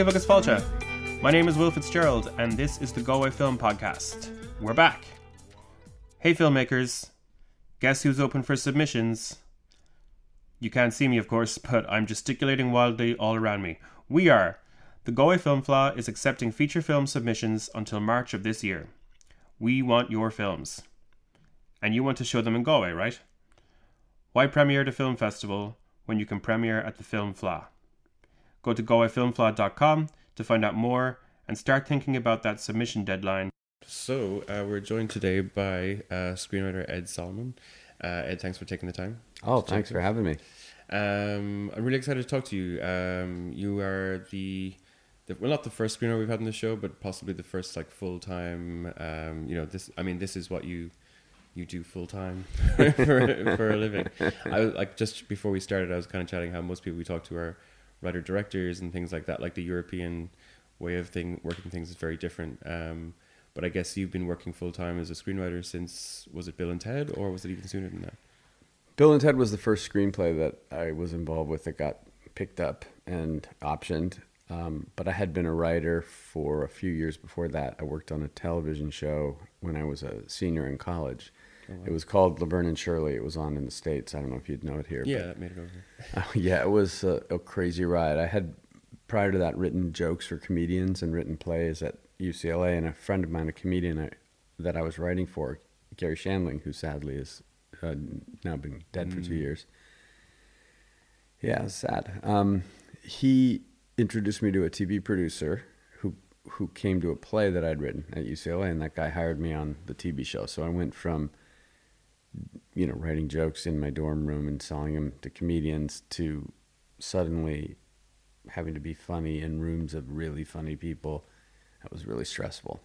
Agus fáilte. My name is Will Fitzgerald, and this is the Go Film Podcast. We're back. Hey, filmmakers. Guess who's open for submissions? You can't see me, of course, but I'm gesticulating wildly all around me. We are. The Galway Film Fleadh is accepting feature film submissions until March of this year. We want your films. And you want to show them in Galway, right? Why premiere at a film festival when you can premiere at the Film Fleadh? Go to galwayfilmfleadh.com to find out more and start thinking about that submission deadline. So, uh, we're joined today by uh, screenwriter Ed Solomon. Uh, Ed, thanks for taking the time. Oh, thanks for having me. Um, I'm really excited to talk to you. Um, you are the, the, well, not the first screenwriter we've had in the show, but possibly the first like full time. Um, you know, this. I mean, this is what you you do full time for, for a living. I like just before we started, I was kind of chatting how most people we talk to are writer directors and things like that. Like the European way of thing working things is very different. Um, but I guess you've been working full time as a screenwriter since was it Bill and Ted or was it even sooner than that? Bill and Ted was the first screenplay that I was involved with that got picked up and optioned. Um, but I had been a writer for a few years before that. I worked on a television show when I was a senior in college. Oh, wow. It was called Laverne and Shirley. It was on in the States. I don't know if you'd know it here. Yeah, that made it over. Uh, yeah, it was a, a, crazy ride. I had, prior to that, written jokes for comedians and written plays at UCLA. And a friend of mine, a comedian I, that I was writing for, Garry Shandling, who sadly is uh, now been dead mm. for two mm. years. Yeah, sad. Um, he introduced me to a TV producer who who came to a play that I'd written at UCLA, and that guy hired me on the TV show. So I went from you know writing jokes in my dorm room and selling them to comedians to suddenly having to be funny in rooms of really funny people. That was really stressful.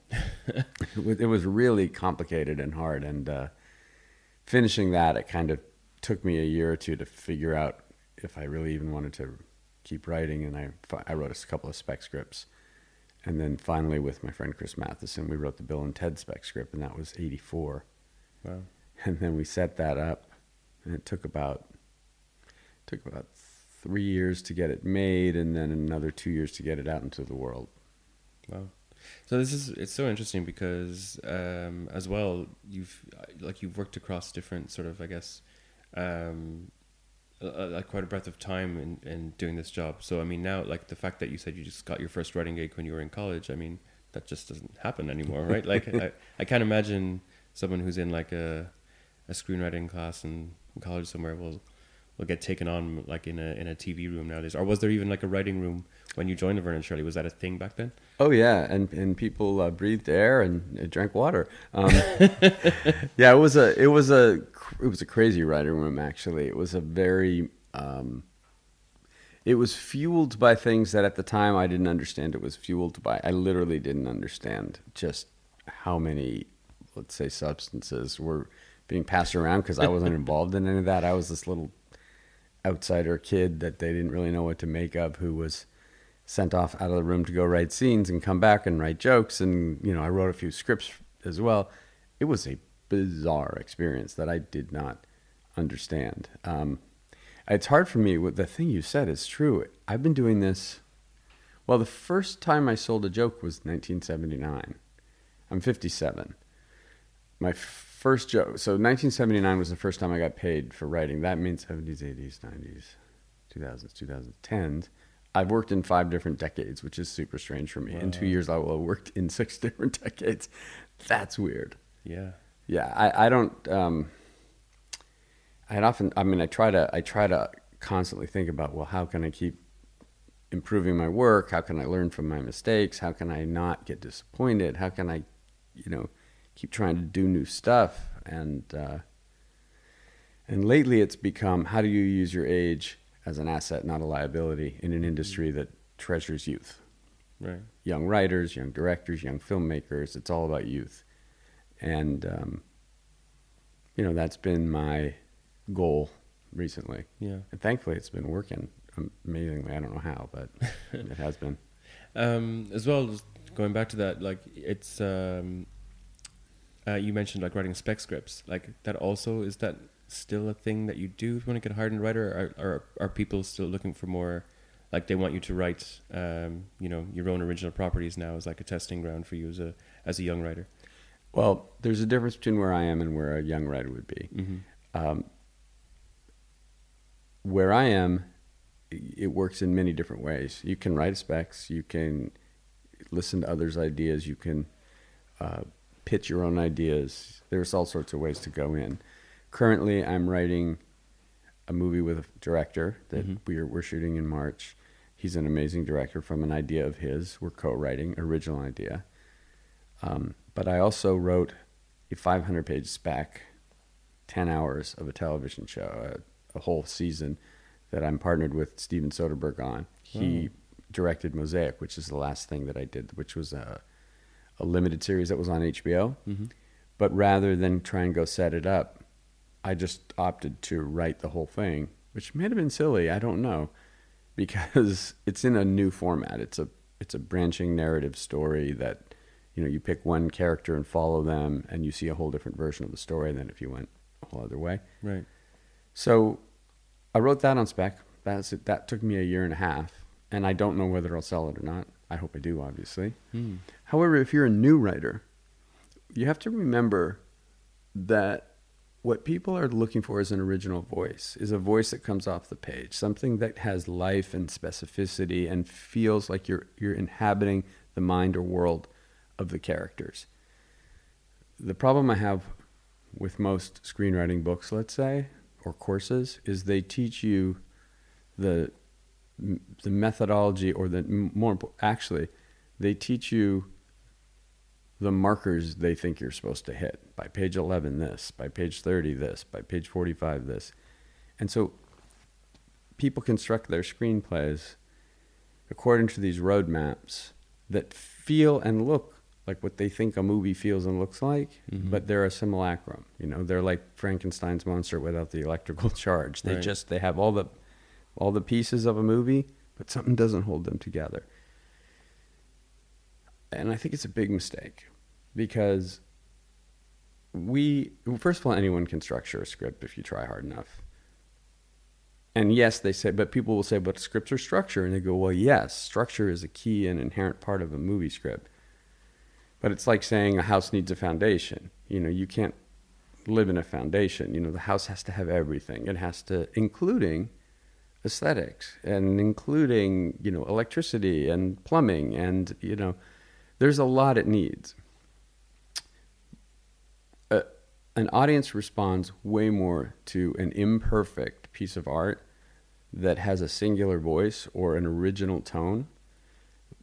it was really complicated and hard, and uh, finishing that, it kind of took me a year or two to figure out if I really even wanted to keep writing, and I I wrote a couple of spec scripts, and then finally with my friend Chris Matheson, we wrote the Bill and Ted spec script, and that was '84. Wow! And then we set that up, and it took about took about three years to get it made, and then another two years to get it out into the world. Wow! So this is it's so interesting because um, as well you've like you've worked across different sort of I guess um, like quite a breadth of time in, in doing this job. So I mean, now like the fact that you said you just got your first writing gig when you were in college, I mean, that just doesn't happen anymore, right? like I, I can't imagine someone who's in like a a screenwriting class in college somewhere will will get taken on like in a in a TV room nowadays. Or was there even like a writing room when you joined Laverne and Shirley? Was that a thing back then? Oh yeah, and and people uh, breathed air and uh, drank water. Um, yeah, it was a it was a it was a crazy writing room. Actually, it was a very um, it was fueled by things that at the time I didn't understand. It was fueled by I literally didn't understand just how many let's say substances were being passed around because I wasn't involved in any of that. I was this little outsider kid that they didn't really know what to make of who was sent off out of the room to go write scenes and come back and write jokes and you know I wrote a few scripts as well. It was a bizarre experience that I did not understand. Um, it's hard for me. The thing you said is true. I've been doing this. Well, the first time I sold a joke was 1979. I'm 57. My first joke. So 1979 was the first time I got paid for writing. That means 70s, 80s, 90s, 2000s, 2010s. I've worked in five different decades, which is super strange for me. Wow. In two years, I will have worked in six different decades. That's weird. Yeah. Yeah. I, I don't. Um, I often. I mean, I try to. I try to constantly think about. Well, how can I keep improving my work? How can I learn from my mistakes? How can I not get disappointed? How can I, you know, keep trying to do new stuff? And uh, and lately, it's become how do you use your age as an asset, not a liability, in an industry that treasures youth. Right. Young writers, young directors, young filmmakers. It's all about youth, and um, you know that's been my goal recently. Yeah. And thankfully, it's been working amazingly. I don't know how, but it has been. Um, as well, going back to that, like it's um, uh, you mentioned like writing spec scripts. Like that also is that still a thing that you do if you want to get hired hardened writer, or, or are people still looking for more? Like they want you to write, um, you know, your own original properties now as like a testing ground for you as a as a young writer. Well, there's a difference between where I am and where a young writer would be. Mm-hmm. Um, where I am, it works in many different ways. You can write specs, you can listen to others' ideas, you can uh, pitch your own ideas. There's all sorts of ways to go in. Currently, I'm writing a movie with a director that Mhm. we're we're shooting in March. He's an amazing director from an idea of his. We're co-writing original idea. Um, but I also wrote a 500 page spec, 10 hours of a television show, a, a whole season that I'm partnered with Steven Soderbergh on. He directed Mosaic, which is the last thing that I did, which was a, a limited series that was on HBO. Mm-hmm. But rather than try and go set it up, I just opted to write the whole thing, which may have been silly. I don't know, because it's in a new format. It's a it's a branching narrative story that you know you pick one character and follow them, and you see a whole different version of the story than if you went a whole other way. Right. So I wrote that on spec. That's it. That took me a year and a half, and I don't know whether I'll sell it or not. I hope I do, obviously. Mm. However, if you're a new writer, you have to remember that what people are looking for is an original voice, is a voice that comes off the page, something that has life and specificity and feels like you're you're inhabiting the mind or world of the characters. The problem I have with most screenwriting books, let's say, or courses, is they teach you the the methodology or the more actually they teach you the markers they think you're supposed to hit. By page 11 this. By page 30 this. By page 45 this. And so people construct their screenplays according to these roadmaps that feel and look like what they think a movie feels and looks like Mhm. but they're a simulacrum. You know they're like frankenstein's monster without the electrical charge. They Right. just they have all the all the pieces of a movie but something doesn't hold them together and I think it's a big mistake because we, first of all, anyone can structure a script if you try hard enough. And yes, they say, but people will say, but scripts are structure. And they go, well, yes, structure is a key and inherent part of a movie script. But it's like saying a house needs a foundation. You know, you can't live in a foundation. You know, the house has to have everything. It has to, including aesthetics and including, you know, electricity and plumbing and, you know, there's a lot it needs. Uh, an audience responds way more to an imperfect piece of art that has a singular voice or an original tone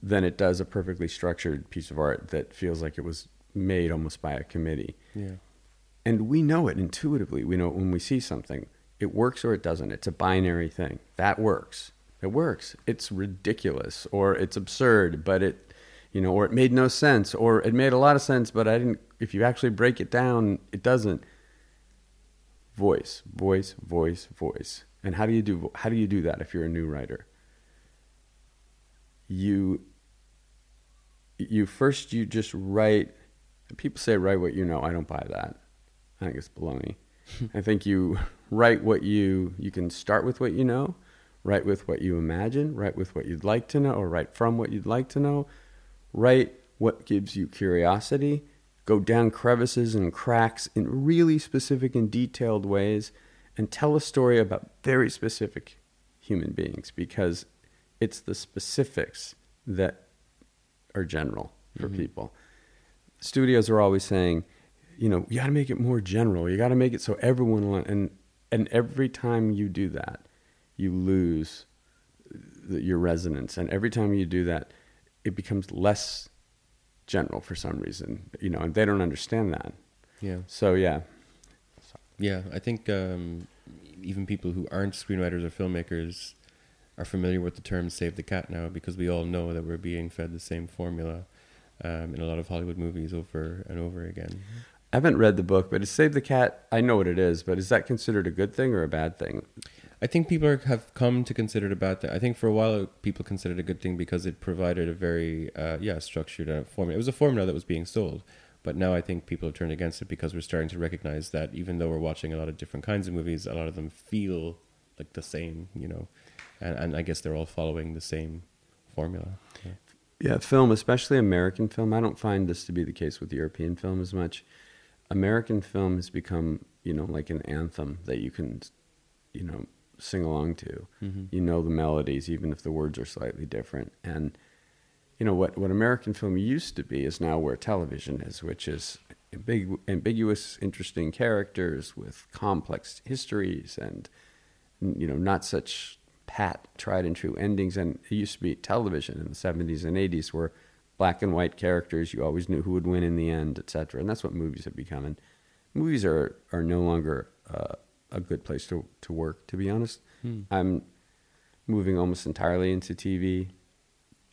than it does a perfectly structured piece of art that feels like it was made almost by a committee. Yeah. And we know it intuitively. We know it when we see something. It works or it doesn't. It's a binary thing. That works. It works. It's ridiculous or it's absurd, but it, you know, or it made no sense or it made a lot of sense, but I didn't. If you actually break it down, it doesn't. Voice, voice, voice, voice. And how do you do? How do you do that if you're a new writer? You. You first you just write. People say write what you know. I don't buy that. I think it's baloney. I think you write what you you can start with what you know, write with what you imagine, write with what you'd like to know, or write from what you'd like to know, write what gives you curiosity, go down crevices and cracks in really specific and detailed ways, and tell a story about very specific human beings because it's the specifics that are general for Mhm. people. Studios are always saying, you know, you got to make it more general. You got to make it so everyone and and every time you do that, you lose the, your resonance. And every time you do that, it becomes less general for some reason. You know, and they don't understand that. Yeah. So yeah, Yeah, I think um, even people who aren't screenwriters or filmmakers are familiar with the term "save the cat" now because we all know that we're being fed the same formula um, in a lot of Hollywood movies over and over again. I haven't read the book, but it's Save the Cat. I know what it is, but is that considered a good thing or a bad thing? I think people are, have come to consider it a bad thing. I think for a while people considered it a good thing because it provided a very uh, yeah structured uh, formula. It was a formula that was being sold, But now I think people have turned against it because we're starting to recognize that even though we're watching a lot of different kinds of movies, a lot of them feel like the same, you know, and, and I guess they're all following the same formula. Yeah. Yeah, film, especially American film. I don't find this to be the case with European film as much. American film has become, you know, like an anthem that you can, you know, sing along to. Mm-hmm. You know the melodies, even if the words are slightly different. And you know what what American film used to be is now where television is, which is big, ambiguous, interesting characters with complex histories and you know not such pat, tried and true endings. And it used to be television in the 70s and 80s where black and white characters, you always knew who would win in the end, etc. And that's what movies have become. And movies are, are no longer uh, a good place to, to work, to be honest. Hmm. I'm moving almost entirely into TV,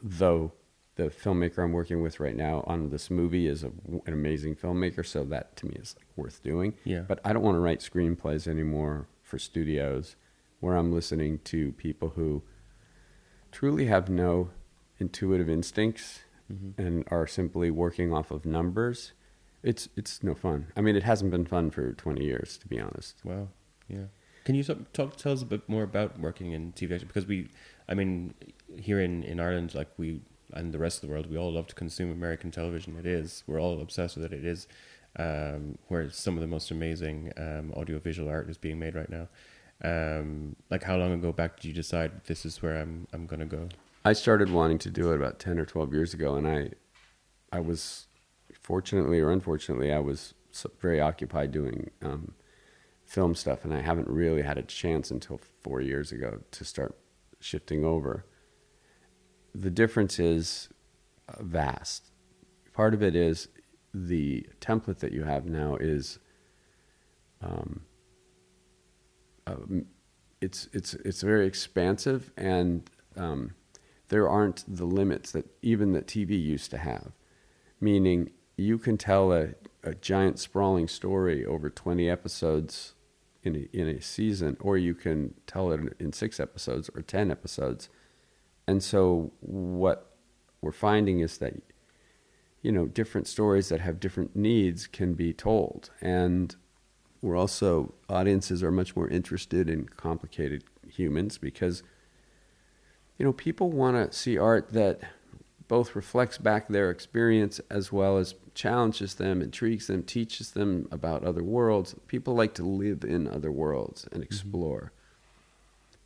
though the filmmaker I'm working with right now on this movie is a, an amazing filmmaker, so that to me is like worth doing. Yeah. But I don't want to write screenplays anymore for studios where I'm listening to people who truly have no intuitive instincts Mm-hmm. and are simply working off of numbers. It's it's no fun. I mean, it hasn't been fun for 20 years, to be honest. Wow. Yeah. Can you talk, tell us a bit more about working in TV action? Because we, I mean, here in, in Ireland, like we and the rest of the world, we all love to consume American television. It is we're all obsessed with it. It is um, where some of the most amazing um, audiovisual art is being made right now. Um, like how long ago back did you decide this is where I'm I'm gonna go? I started wanting to do it about 10 or 12 years ago, and I, I was, fortunately or unfortunately, I was very occupied doing um, film stuff, and I haven't really had a chance until four years ago to start shifting over. The difference is uh, vast. Part of it is the template that you have now is, um, um, it's it's it's very expansive and um, there aren't the limits that even that TV used to have. Meaning, you can tell a, a giant sprawling story over 20 episodes in a, in a season, or you can tell it in six episodes or 10 episodes. And so, what we're finding is that, you know, different stories that have different needs can be told. And we're also, audiences are much more interested in complicated humans because you know, people want to see art that both reflects back their experience as well as challenges them, intrigues them, teaches them about other worlds. People like to live in other worlds and explore,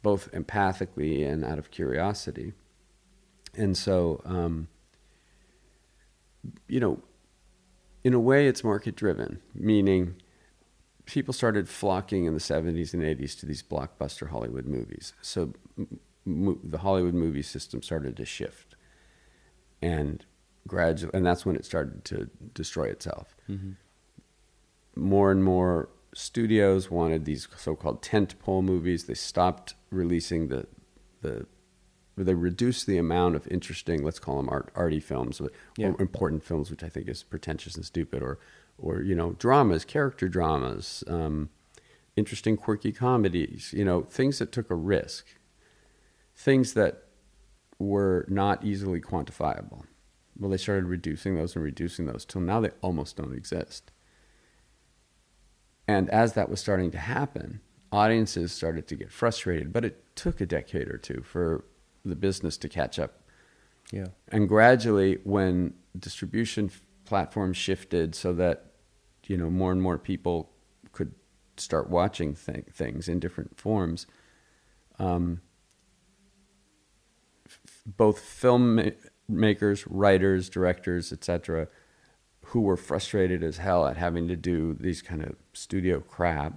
both empathically and out of curiosity. And so, um, you know, in a way, it's market driven, meaning people started flocking in the 70s and 80s to these blockbuster Hollywood movies. So mo- the Hollywood movie system started to shift, and gradually, and that's when it started to destroy itself. More and more studios wanted these so-called tent pole movies. They stopped releasing the the they reduced the amount of interesting, let's call them art, arty films, or Yeah. important films, which I think is pretentious and stupid, or or you know dramas, character dramas, um, interesting, quirky comedies, you know things that took a risk, things that were not easily quantifiable. Well, they started reducing those and reducing those till now they almost don't exist. And as that was starting to happen, audiences started to get frustrated, but it took a decade or two for the business to catch up. Yeah. And gradually, when distribution platforms shifted so that you know more and more people could start watching th- things in different forms, um, both filmmakers, writers, directors, etc., who were frustrated as hell at having to do these kind of studio crap,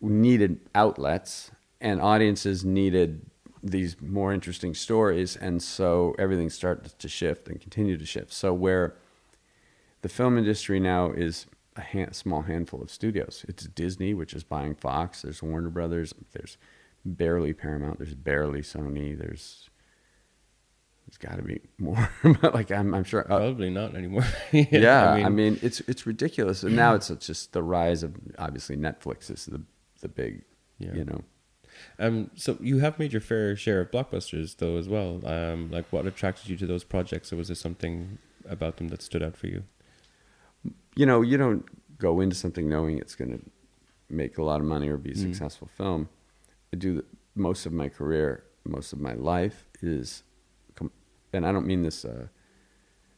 needed outlets, and audiences needed these more interesting stories, and so everything started to shift and continue to shift. So where the film industry now is a small handful of studios. It's Disney, which is buying Fox. There's Warner Brothers. There's barely Paramount. There's barely Sony. There's there's got to be more. like I'm, I'm sure. Uh, Probably not anymore. yeah, I mean, it's it's ridiculous, and now it's just the rise of obviously Netflix is the the big, Yeah. you know. Um, so you have made your fair share of blockbusters, though, as well. Um, like, what attracted you to those projects, or was there something about them that stood out for you? you know, you don't go into something knowing it's going to make a lot of money or be a Mm. successful film. I do the, most of my career, most of my life is, and I don't mean this uh,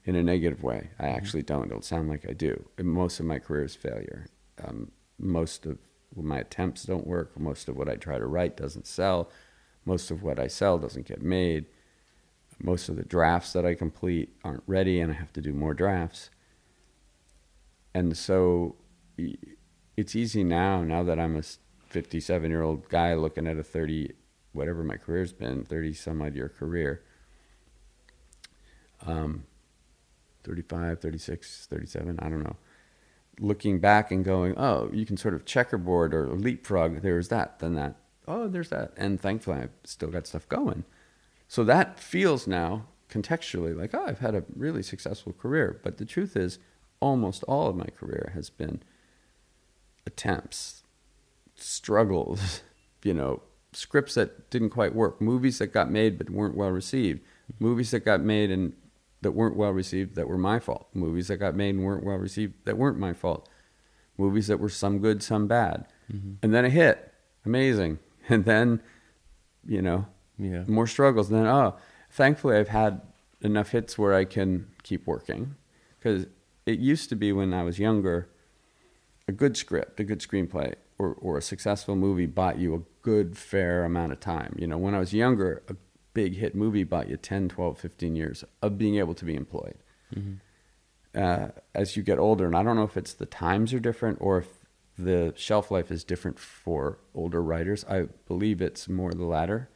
in a negative way. I actually don't. It'll sound like I do. Most of my career is failure. Um, most of my attempts don't work. Most of what I try to write doesn't sell. Most of what I sell doesn't get made. Most of the drafts that I complete aren't ready, and I have to do more drafts. And so it's easy now, now that I'm a 57 year old guy looking at a 30, whatever my career's been, 30 some odd year career. Um, 35, 36, 37, I don't know. Looking back and going, oh, you can sort of checkerboard or leapfrog. There's that, then that. Oh, there's that. And thankfully, I've still got stuff going. So that feels now contextually like, oh, I've had a really successful career. But the truth is, almost all of my career has been attempts, struggles, you know, scripts that didn't quite work, movies that got made but weren't well received, movies that got made and that weren't well received that were my fault, movies that got made and weren't well received that weren't my fault, movies that were some good, some bad, mm-hmm. and then a hit, amazing, and then, you know, Yeah. more struggles. And then, oh, thankfully, I've had enough hits where I can keep working. Because it used to be when I was younger, a good script, a good screenplay, or, or a successful movie bought you a good, fair amount of time. You know, when I was younger, a big hit movie bought you 10, 12, 15 years of being able to be employed. Uh, as you get older, and I don't know if it's the times are different or if the shelf life is different for older writers, I believe it's more the latter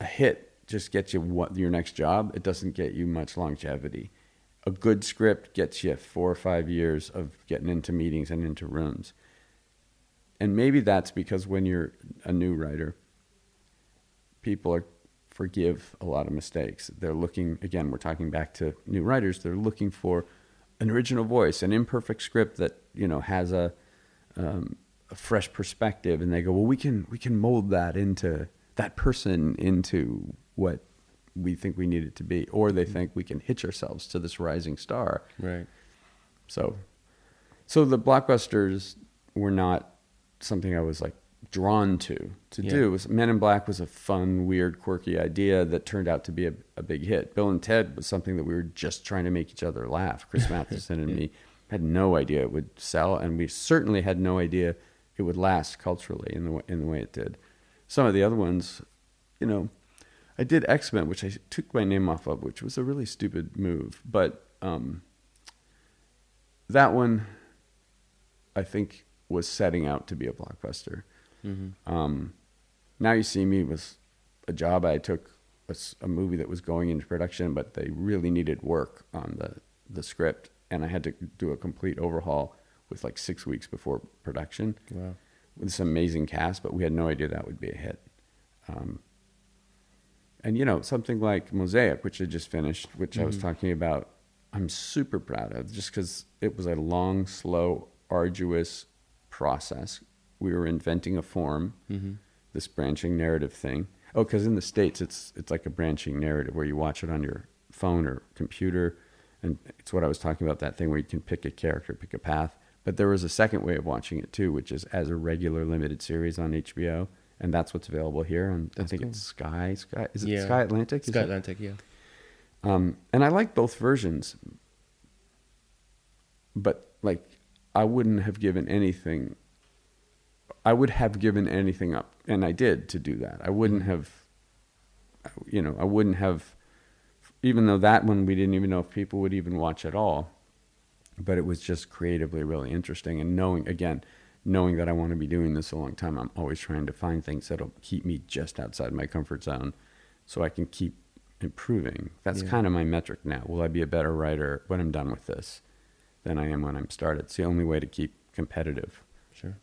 a hit just gets you what your next job. It doesn't get you much longevity. A good script gets you four or five years of getting into meetings and into rooms. And maybe that's because when you're a new writer, people are forgive a lot of mistakes. They're looking again, we're talking back to new writers, they're looking for an original voice, an imperfect script that, you know, has a um, a fresh perspective and they go, "Well, we can we can mold that into that person into what we think we need it to be." Or they think we can hitch ourselves to this rising star. Right. So, so the blockbusters were not something I was like drawn to to Yeah. do. Was Men in Black was a fun, weird, quirky idea that turned out to be a, a big hit. Bill and Ted was something that we were just trying to make each other laugh. Chris Matheson and me had no idea it would sell, and we certainly had no idea it would last culturally in the way, in the way it did. Some of the other ones, you know, I did X Men, which I took my name off of, which was a really stupid move, but. Um, that one I think was setting out to be a blockbuster. Mm-hmm. Um, now you see me was a job I took a movie that was going into production, but they really needed work on the the script, and I had to do a complete overhaul with like six weeks before production Wow. with this amazing cast, but we had no idea that would be a hit. Um, and you know something like Mosaic, which I just finished, which I was Mhm. talking about, I'm super proud of, just because it was a long, slow, arduous process. We were inventing a form, Mm-hmm. this branching narrative thing. Oh, because in the states, it's it's like a branching narrative where you watch it on your phone or computer, and it's what I was talking about that thing where you can pick a character, pick a path. But there was a second way of watching it too, which is as a regular limited series on HBO, and that's what's available here. And I think cool. it's Sky. Sky is it Yeah. Sky Atlantic? Is Sky it? Atlantic, yeah. Um, and I like both versions, but like I wouldn't have given anything. I would have given anything up, and I did to do that. I wouldn't have, you know, I wouldn't have, even though that one we didn't even know if people would even watch at all. But it was just creatively really interesting, and knowing again, knowing that I want to be doing this a long time, I'm always trying to find things that'll keep me just outside my comfort zone, so I can keep improving. That's Yeah. kind of my metric now. Will I be a better writer when I'm done with this than I am when I'm started? It's the only way to keep competitive. Sure.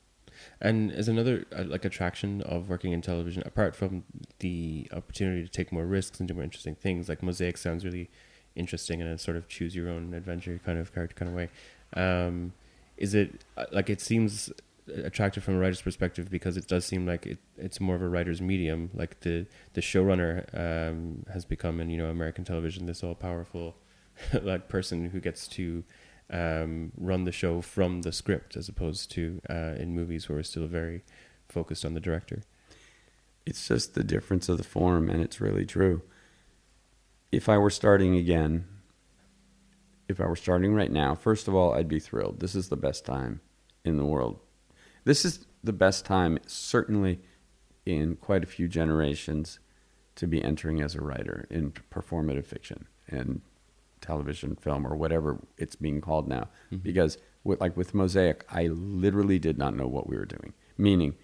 And is another uh, like attraction of working in television, apart from the opportunity to take more risks and do more interesting things, like Mosaic sounds really interesting in a sort of choose your own adventure kind of character kind of way. Um, is it uh, like it seems attractive from a writer's perspective because it does seem like it, it's more of a writer's medium. Like the the showrunner um, has become in you know American television this all powerful like person who gets to um, run the show from the script as opposed to uh, in movies where we're still very focused on the director. It's just the difference of the form, and it's really true. If I were starting again, if I were starting right now, first of all, I'd be thrilled. This is the best time in the world. This is the best time, certainly in quite a few generations, to be entering as a writer in performative fiction and television, film, or whatever it's being called now. Mm-hmm. Because, with, like with Mosaic, I literally did not know what we were doing. Meaning,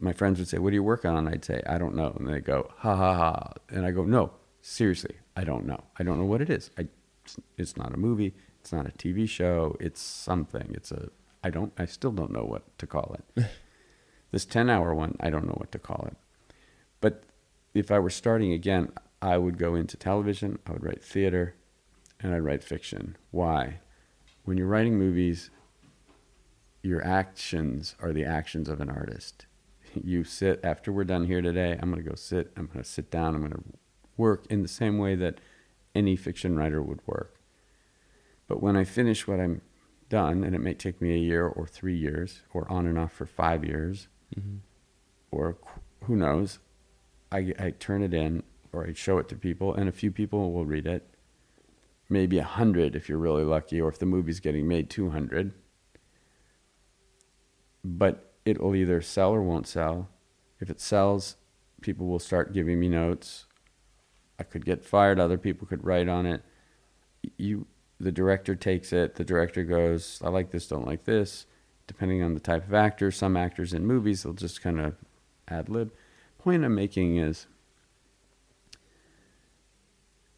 my friends would say, "What are you working on?" I'd say, "I don't know," and they go, "Ha ha ha," and I go, "No, seriously, I don't know. I don't know what it is. I, it's not a movie. It's not a TV show. It's something. It's a. I don't. I still don't know what to call it. this ten-hour one, I don't know what to call it. But if I were starting again, I would go into television. I would write theater and I'd write fiction. Why? When you're writing movies, your actions are the actions of an artist. You sit, after we're done here today, I'm going to go sit, I'm going to sit down, I'm going to work in the same way that any fiction writer would work. But when I finish what I'm done, and it may take me a year or three years, or on and off for five years, mm-hmm. or who knows, I, I turn it in or I show it to people, and a few people will read it maybe 100 if you're really lucky, or if the movie's getting made 200. But it'll either sell or won't sell. If it sells, people will start giving me notes. I could get fired, other people could write on it. You the director takes it, the director goes, I like this, don't like this. Depending on the type of actor, some actors in movies they'll just kind of ad lib. Point I'm making is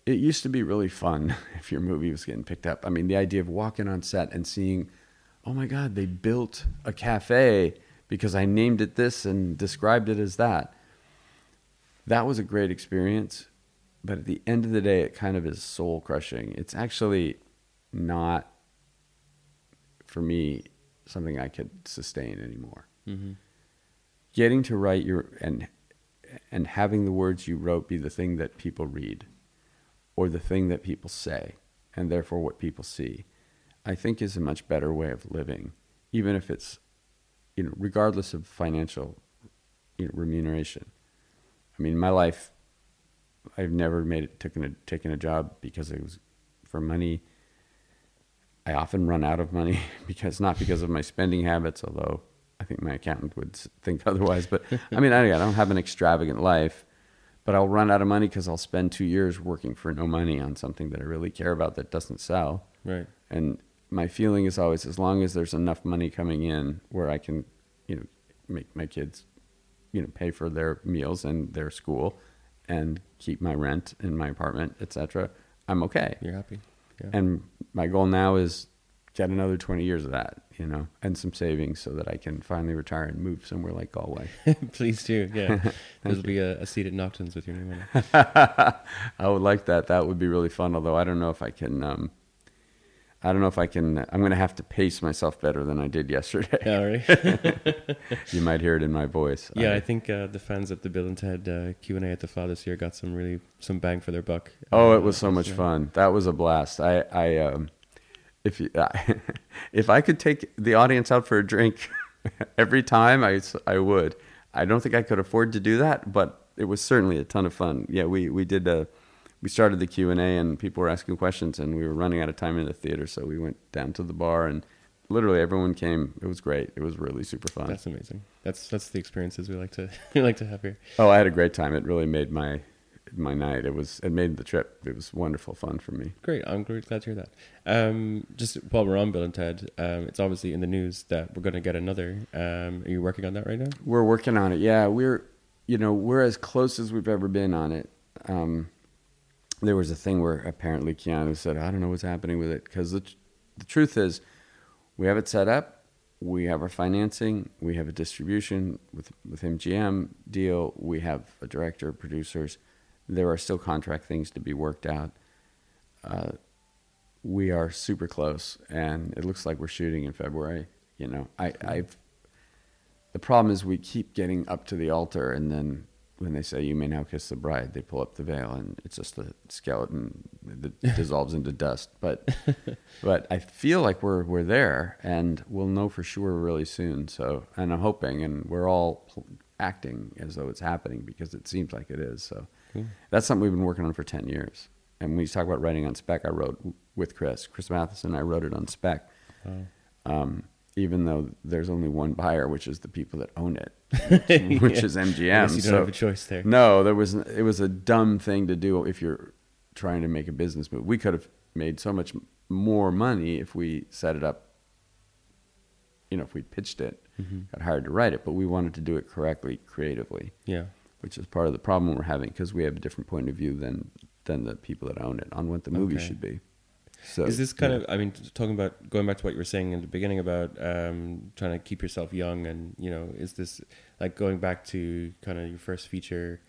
it used to be really fun if your movie was getting picked up. I mean, the idea of walking on set and seeing, oh my God, they built a cafe because I named it this and described it as that. That was a great experience. But at the end of the day, it kind of is soul crushing. It's actually not, for me, something I could sustain anymore. Mm-hmm. Getting to write your and and having the words you wrote be the thing that people read or the thing that people say, and therefore what people see, I think is a much better way of living, even if it's, you know, regardless of financial you know, remuneration. I mean, my life, I've never made it taken a taken a job because it was for money. I often run out of money because not because of my spending habits, although I think my accountant would think otherwise. But I mean, I, I don't have an extravagant life but I'll run out of money because I'll spend two years working for no money on something that I really care about that doesn't sell. Right. And my feeling is always as long as there's enough money coming in where I can, you know, make my kids, you know, pay for their meals and their school and keep my rent in my apartment, etc. I'm okay. You're happy. Yeah. And my goal now is get another 20 years of that, you know, and some savings so that I can finally retire and move somewhere like Galway. Please do. Yeah. There'll be a, a, seat at Naughton's with your name on it. I would like that. That would be really fun. Although I don't know if I can, um, I don't know if I can, I'm going to have to pace myself better than I did yesterday. Yeah, right. you might hear it in my voice. Yeah, I, I think uh, the fans at the Bill and Ted uh, Q&A at the FA this year got some really, some bang for their buck. Oh, it was so much fun. That was a blast. I, I, um, if you, uh, if I could take the audience out for a drink every time, I, I would. I don't think I could afford to do that, but it was certainly a ton of fun. Yeah, we we did a, we started the Q and A, and people were asking questions, and we were running out of time in the theater, so we went down to the bar, and literally everyone came. It was great. It was really super fun. That's amazing. That's that's the experiences we like to we like to have here. Oh, I had a great time. It really made my my night. It was it made the trip. It was wonderful fun for me. Great, I'm glad to hear that. Um, just while we're on Bill and Ted, um, it's obviously in the news that we're going to get another. Um, are you working on that right now? We're working on it. Yeah, we're you know we're as close as we've ever been on it. Um, there was a thing where apparently Keanu said, "I don't know what's happening with it," because the the truth is, we have it set up. We have our financing. We have a distribution with with MGM deal. We have a director, producers there are still contract things to be worked out. Uh, we are super close, and it looks like we're shooting in February. You know, I, I've the problem is we keep getting up to the altar, and then when they say you may now kiss the bride, they pull up the veil, and it's just a skeleton that dissolves into dust. But but I feel like we're we're there, and we'll know for sure really soon. So, and I'm hoping, and we're all acting as though it's happening because it seems like it is. So, that's something we've been working on for ten years. And when you talk about writing on spec, I wrote with Chris, Chris Matheson. I wrote it on spec. Um, even though there's only one buyer, which is the people that own it, which, which Yeah. is MGM. You don't so have a choice there. no, there was it was a dumb thing to do if you're trying to make a business move. We could have made so much more money if we set it up. You know, if we pitched it, Mm-hmm. got hired to write it, but we wanted to do it correctly, creatively, Yeah. Which is part of the problem we're having because we have a different point of view than than the people that own it on what the movie Okay. should be. So is this kind yeah. of i mean talking about going back to what you were saying in the beginning about um, trying to keep yourself young and you know is this like going back to kind of your first feature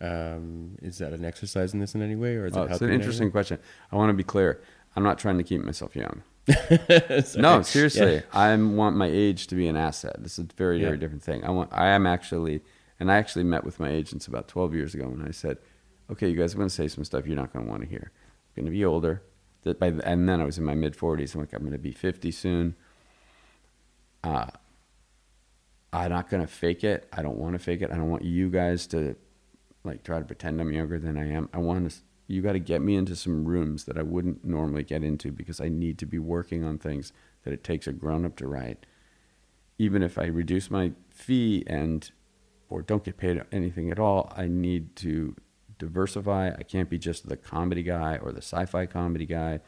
um, is that an exercise in this in any way or is Oh, it it's an interesting question. I want to be clear. I'm not trying to keep myself young. No, seriously. Yeah. I want my age to be an asset. This is a very, very different thing. I want. I am actually, and I actually met with my agents about 12 years ago, and I said, "Okay, you guys I'm going to say some stuff you're not going to want to hear. I'm going to be older." And then I was in my mid 40s. I'm like, I'm going to be 50 soon. Uh, I'm not going to fake it. I don't want to fake it. I don't want you guys to like try to pretend I'm younger than I am. I want to. You got to get me into some rooms that I wouldn't normally get into because I need to be working on things that it takes a grown up to write. Even if I reduce my fee and or don't get paid anything at all, I need to diversify. I can't be just the comedy guy or the sci-fi comedy guy.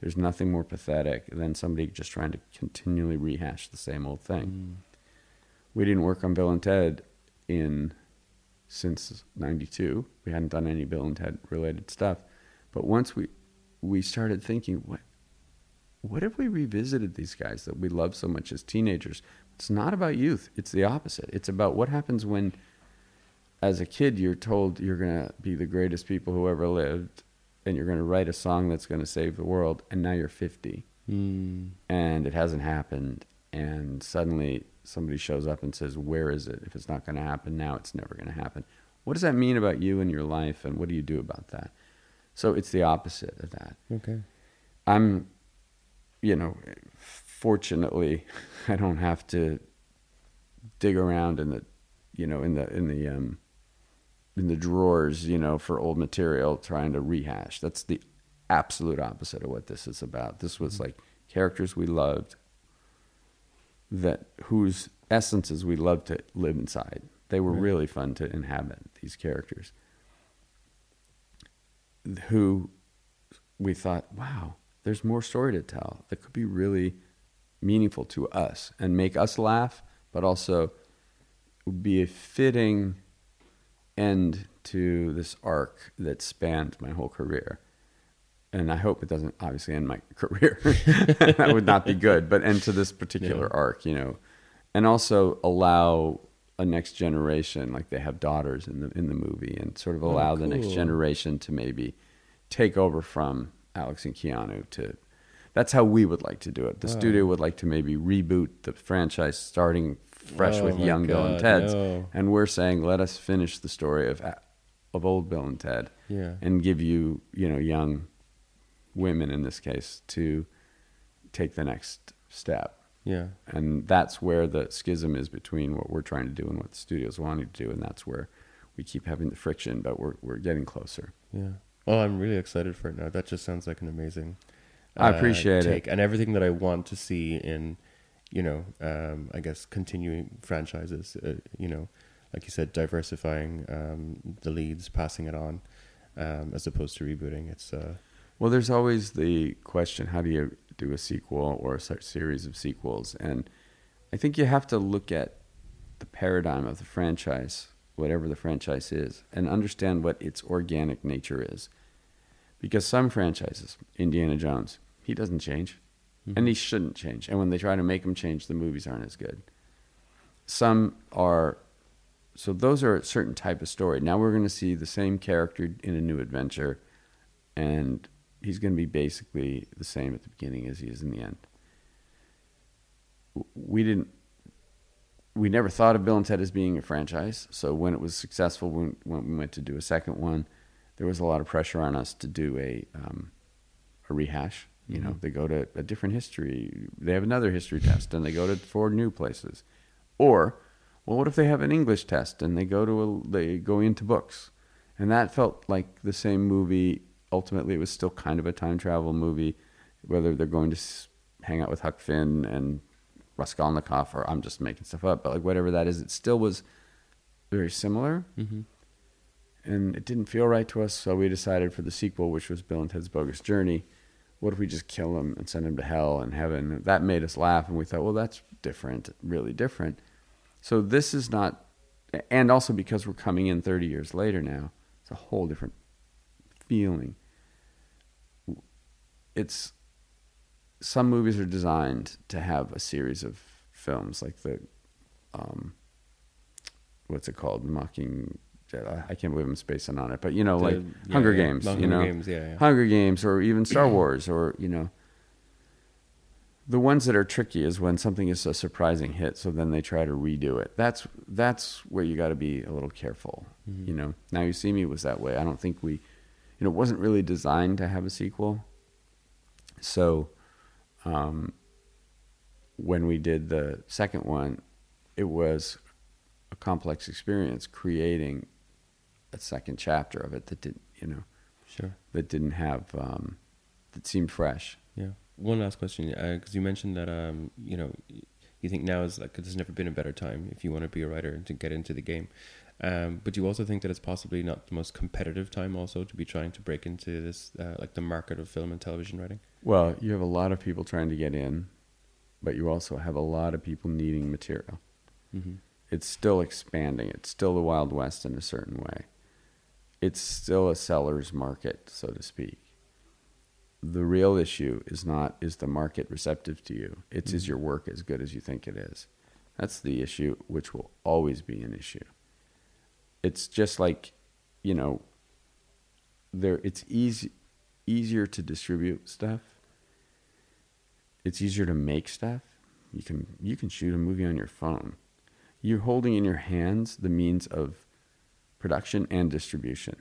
There's nothing more pathetic than somebody just trying to continually rehash the same old thing. Mm. We didn't work on Bill and Ted in since 92 we hadn't done any bill and ted related stuff but once we we started thinking what what if we revisited these guys that we loved so much as teenagers it's not about youth. It's the opposite. It's about what happens when as a kid you're told you're going to be the greatest people who ever lived and you're going to write a song that's going to save the world and now you're 50 Mm. and it hasn't happened and suddenly somebody shows up and says where is it? If it's not going to happen now it's never going to happen. What does that mean about you and your life and what do you do about that? So it's the opposite of that. Okay. I'm you know fortunately i don't have to dig around in the you know in the in the um in the drawers you know for old material trying to rehash. That's the absolute opposite of what this is about. This was like characters we loved that whose essences we loved to live inside. They were Right. really fun to inhabit these characters. Who we thought, wow, there's more story to tell that could be really meaningful to us and make us laugh, but also would be a fitting end to this arc that spanned my whole career. And I hope it doesn't obviously end my career. that would not be good, but end to this particular Yeah. arc, you know. And also allow a next generation, like they have daughters in the in the movie, and sort of Oh, allow the next generation to maybe take over from Alex and Keanu to that's how we would like to do it. The Wow. studio would like to maybe reboot the franchise starting fresh Oh with young Bill and Ted's. no. And we're saying let us finish the story of of old Bill and Ted yeah and give you, you know, young women in this case to take the next step. yeah And that's where the schism is between what we're trying to do and what the studio's wanting to do and that's where we keep having the friction, but we're we're getting closer. Yeah. Oh, I'm really excited for it now. That just sounds like an amazing. Uh, I appreciate it. take. and everything that I want to see in, you know, um, I guess continuing franchises. Uh, you know, like you said, diversifying um, the leads, passing it on, um, as opposed to rebooting. It's uh, Well, there's always the question: How do you do a sequel or a series of sequels? And I think you have to look at the paradigm of the franchise, whatever the franchise is, and understand what its organic nature is. Because some franchises, Indiana Jones, he doesn't change, and he shouldn't change. And when they try to make him change, the movies aren't as good. Some are so those are a certain type of story. Now we're going to see the same character in a new adventure, and he's going to be basically the same at the beginning as he is in the end. We didn't. We never thought of Bill and Ted as being a franchise. So when it was successful, when, when we went to do a second one, there was a lot of pressure on us to do a um, a rehash. You know, Mhm. they go to a different history. They have another history test, and they go to four new places. Or, well, what if they have an English test and they go to a, they go into books, and that felt like the same movie. Ultimately, it was still kind of a time travel movie, whether they're going to hang out with Huck Finn and Raskolnikov, or I'm just making stuff up, but like whatever that is, it still was very similar Mm-hmm. and it didn't feel right to us. So we decided for the sequel, which was Bill and Ted's Bogus Journey, what if we just kill him and send him to hell and heaven? That made us laugh, and we thought, well, that's different, really different. So this is not, and also because we're coming in 30 years later now, it's a whole different feeling. It's some movies are designed to have a series of films, like the, um, what's it called, Mocking. I can't believe I'm spacing on it, but you know, like The- Hunger yeah, yeah. Games, The you Hunger know, Games, yeah, yeah. Hunger Games, or even Star Wars, or you know, the ones that are tricky is when something is a surprising hit, so then they try to redo it. That's that's where you got to be a little careful. Mhm. You know, Now You See Me was that way. I don't think we, you know, it wasn't really designed to have a sequel. So, um, when we did the second one, it was a complex experience creating a second chapter of it that didn't, you know, Sure. that didn't have um, that seemed fresh. Yeah. One last question, because you mentioned that um, you know, you think now is like there's never been a better time if you want to be a writer and to get into the game. Um, but you also think that it's possibly not the most competitive time also to be trying to break into this uh, like the market of film and television writing. Well, you have a lot of people trying to get in, but you also have a lot of people needing material. Mm-hmm. It's still expanding. It's still the Wild West in a certain way. It's still a seller's market, so to speak. The real issue is not is the market receptive to you. It's is Mhm. your work as good as you think it is. That's the issue, which will always be an issue. It's just like, you know, there. It's easy easier to distribute stuff. It's easier to make stuff. You can you can shoot a movie on your phone. You're holding in your hands the means of production and distribution.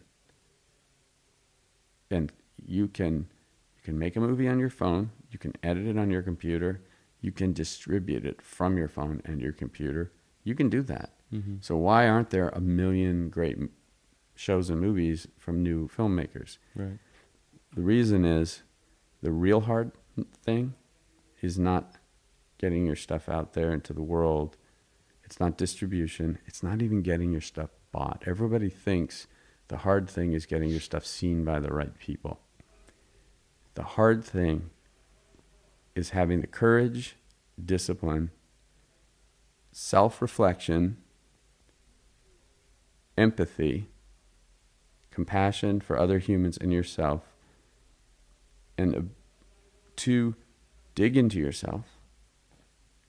And you can you can make a movie on your phone, you can edit it on your computer, you can distribute it from your phone and your computer. You can do that. Mm-hmm. So why aren't there a million great shows and movies from new filmmakers? Right. The reason is the real hard thing is not getting your stuff out there into the world. It's not distribution. It's not even getting your stuff bought. Everybody thinks the hard thing is getting your stuff seen by the right people. The hard thing is having the courage, discipline, self reflection, empathy, compassion for other humans and yourself, and to dig into yourself,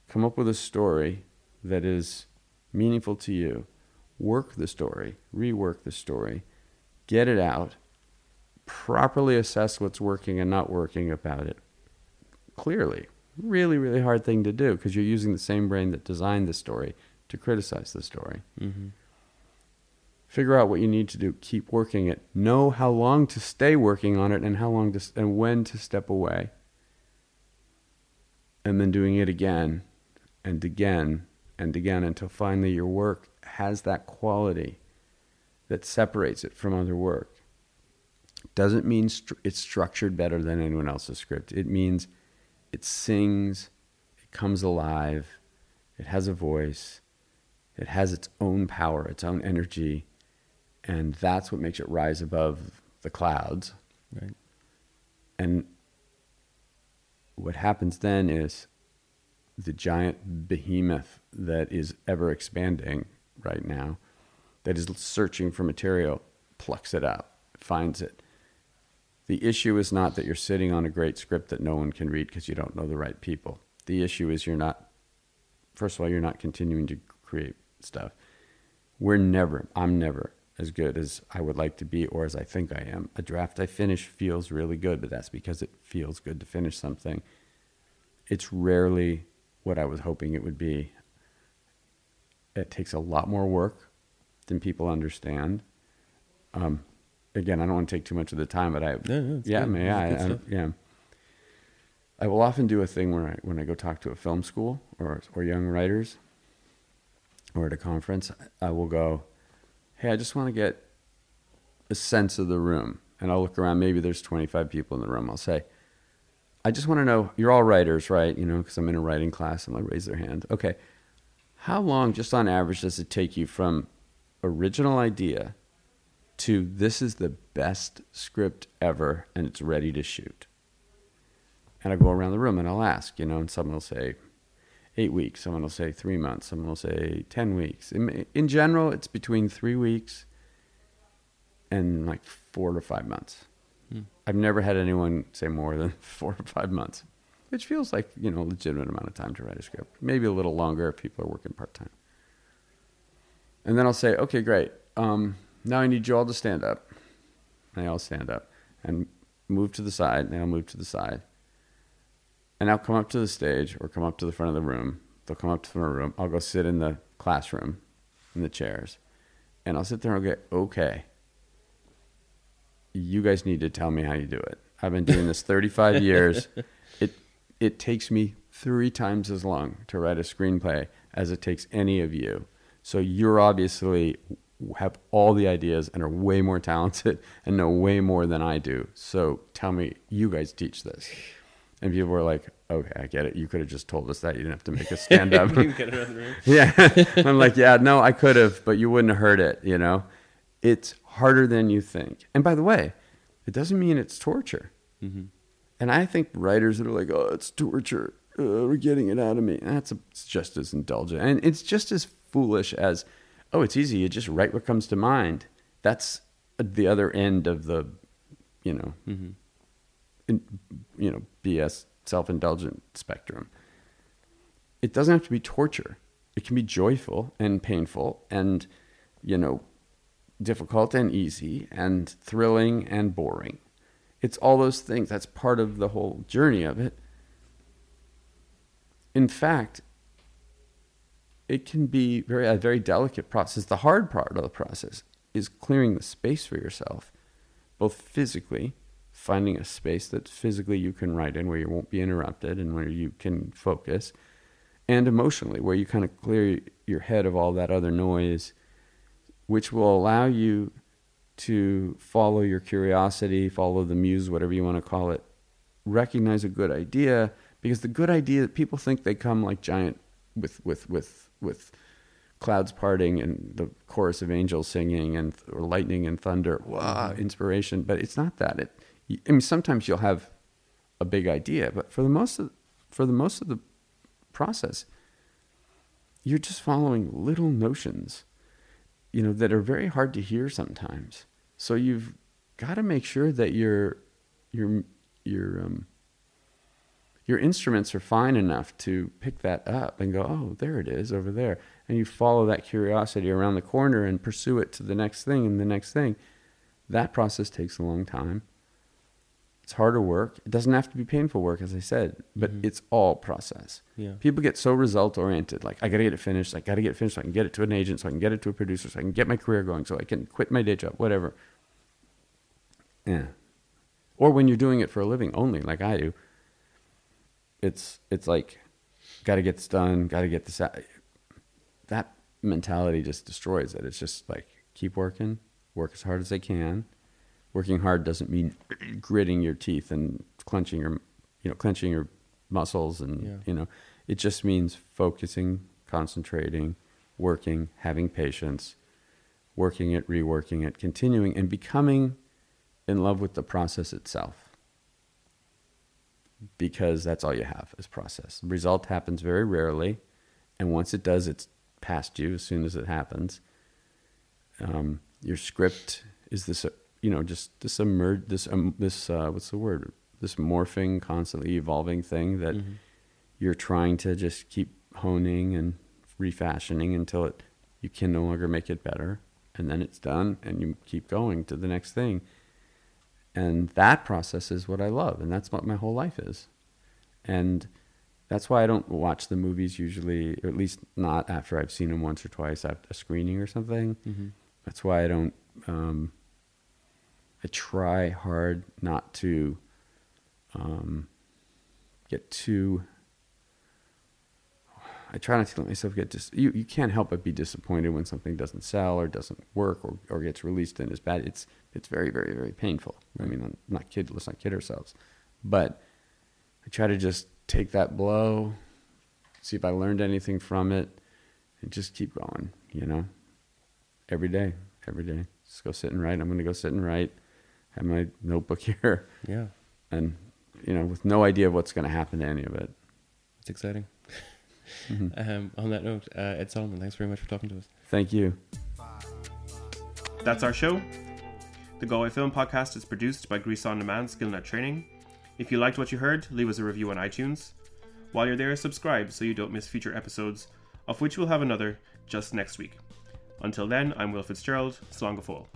come up with a story that is meaningful to you, work the story, rework the story, get it out, properly assess what's working and not working about it clearly. Really, really hard thing to do because you're using the same brain that designed the story to criticize the story. Mm-hmm. Figure out what you need to do. Keep working it. Know how long to stay working on it and how long to and when to step away. And then doing it again and again and again until finally your work has that quality that separates it from other work. Doesn't mean stru- it's structured better than anyone else's script. It means it sings, it comes alive, it has a voice, it has its own power, its own energy, and that's what makes it rise above the clouds. Right. And what happens then is the giant behemoth that is ever expanding right now, that is searching for material, plucks it up, finds it. The issue is not that you're sitting on a great script that no one can read because you don't know the right people. The issue is you're not, first of all, you're not continuing to create stuff. We're never, I'm never as good as I would like to be or as I think I am. A draft I finish feels really good, but that's because it feels good to finish something. It's rarely what I was hoping it would be. It takes a lot more work than people understand. Um, again, I don't want to take too much of the time, but I, yeah, good. I yeah, I, I, yeah. I will often do a thing where I, when I go talk to a film school or or young writers or at a conference, I will go, "Hey, I just want to get a sense of the room." And I'll look around, maybe there's 25 people in the room. I'll say, "I just want to know, you're all writers, right? You know, because I'm in a writing class and they'll raise their hand. Okay. How long just on average does it take you from original idea to this is the best script ever and it's ready to shoot?" And I go around the room and I'll ask, you know, and someone will say eight weeks, someone will say three months, someone will say 10 weeks. In, in general, it's between three weeks and like four to five months. Hmm. I've never had anyone say more than four to five months, which feels like, you know, a legitimate amount of time to write a script. Maybe a little longer if people are working part time. And then I'll say, okay, great. Um, now I need you all to stand up. And they all stand up and move to the side. And they all move to the side and I'll come up to the stage or come up to the front of the room. They'll come up to the front of the room. I'll go sit in the classroom in the chairs. And I'll sit there and I'll get, okay, you guys need to tell me how you do it. I've been doing this 35 years. It, it takes me three times as long to write a screenplay as it takes any of you. So you're obviously have all the ideas and are way more talented and know way more than I do. So tell me, you guys teach this. And people were like, okay, I get it. You could have just told us that. You didn't have to make us stand up. Get around the room. yeah. I'm like, yeah, no, I could have, but you wouldn't have heard it, you know? It's harder than you think. And by the way, it doesn't mean it's torture. Mm-hmm. And I think writers that are like, oh, it's torture. Uh, we're getting it out of me. That's a, it's just as indulgent. And it's just as foolish as, oh, it's easy. You just write what comes to mind. That's the other end of the, you know, Mm-hmm. in, you know BS self indulgent spectrum. It doesn't have to be torture. It can be joyful and painful and you know difficult and easy and thrilling and boring. It's all those things. That's part of the whole journey of it. In fact, it can be very a very delicate process. The hard part of the process is clearing the space for yourself, both physically finding a space that physically you can write in where you won't be interrupted and where you can focus and emotionally where you kind of clear your head of all that other noise which will allow you to follow your curiosity follow the muse whatever you want to call it recognize a good idea because the good idea people think they come like giant with with with with clouds parting and the chorus of angels singing and or lightning and thunder. Wow mm-hmm. inspiration. But it's not that. It I mean, sometimes you'll have a big idea, but for the most of, for the most of the process, you're just following little notions, you know, that are very hard to hear sometimes. So you've got to make sure that your your your um, your instruments are fine enough to pick that up and go, oh, there it is over there, and you follow that curiosity around the corner and pursue it to the next thing and the next thing. That process takes a long time. It's harder work. It doesn't have to be painful work, as I said, but Mhm. it's all process. Yeah. People get so result oriented. Like, I got to get it finished. I got to get it finished so I can get it to an agent, so I can get it to a producer, so I can get my career going, so I can quit my day job, whatever. Yeah. Or when you're doing it for a living only, like I do, it's it's like, got to get this done, got to get this out. That mentality just destroys it. It's just like, keep working, work as hard as I can. Working hard doesn't mean gritting your teeth and clenching your, you know, clenching your muscles and Yeah. you know, it just means focusing, concentrating, working, having patience, working it, reworking it, continuing, and becoming in love with the process itself. Because that's all you have is process. The result happens very rarely, and once it does, it's past you as soon as it happens. Um, your script is this, uh, you know, just this emerge, this um, this uh, what's the word? This morphing, constantly evolving thing that Mhm. you're trying to just keep honing and refashioning until it you can no longer make it better and then it's done and you keep going to the next thing and that process is what i love and that's what my whole life is and that's why i don't watch the movies usually or at least not after i've seen them once or twice at a screening or something Mhm. that's why I don't. Um, I try hard not to um, get too. I try not to let myself get dis. You you can't help but be disappointed when something doesn't sell or doesn't work or, or gets released and is bad. It's it's very very very painful. I mean, I'm not kid. Let's not kid ourselves. But I try to just take that blow, see if I learned anything from it, and just keep going. You know, every day, every day. Just go sit and write. I'm going to go sit and write. Have my notebook here, Yeah, and you know, with no idea of what's going to happen to any of it. it's exciting. Mhm. Um, on that note, uh, Ed Solomon, thanks very much for talking to us. Thank you. That's our show. The Galway Film Podcast is produced by Grease On Demand Skillnet Training. If you liked what you heard, leave us a review on iTunes. While you're there, subscribe so you don't miss future episodes, of which we'll have another just next week. Until then, I'm Will Fitzgerald. Slán go fóill.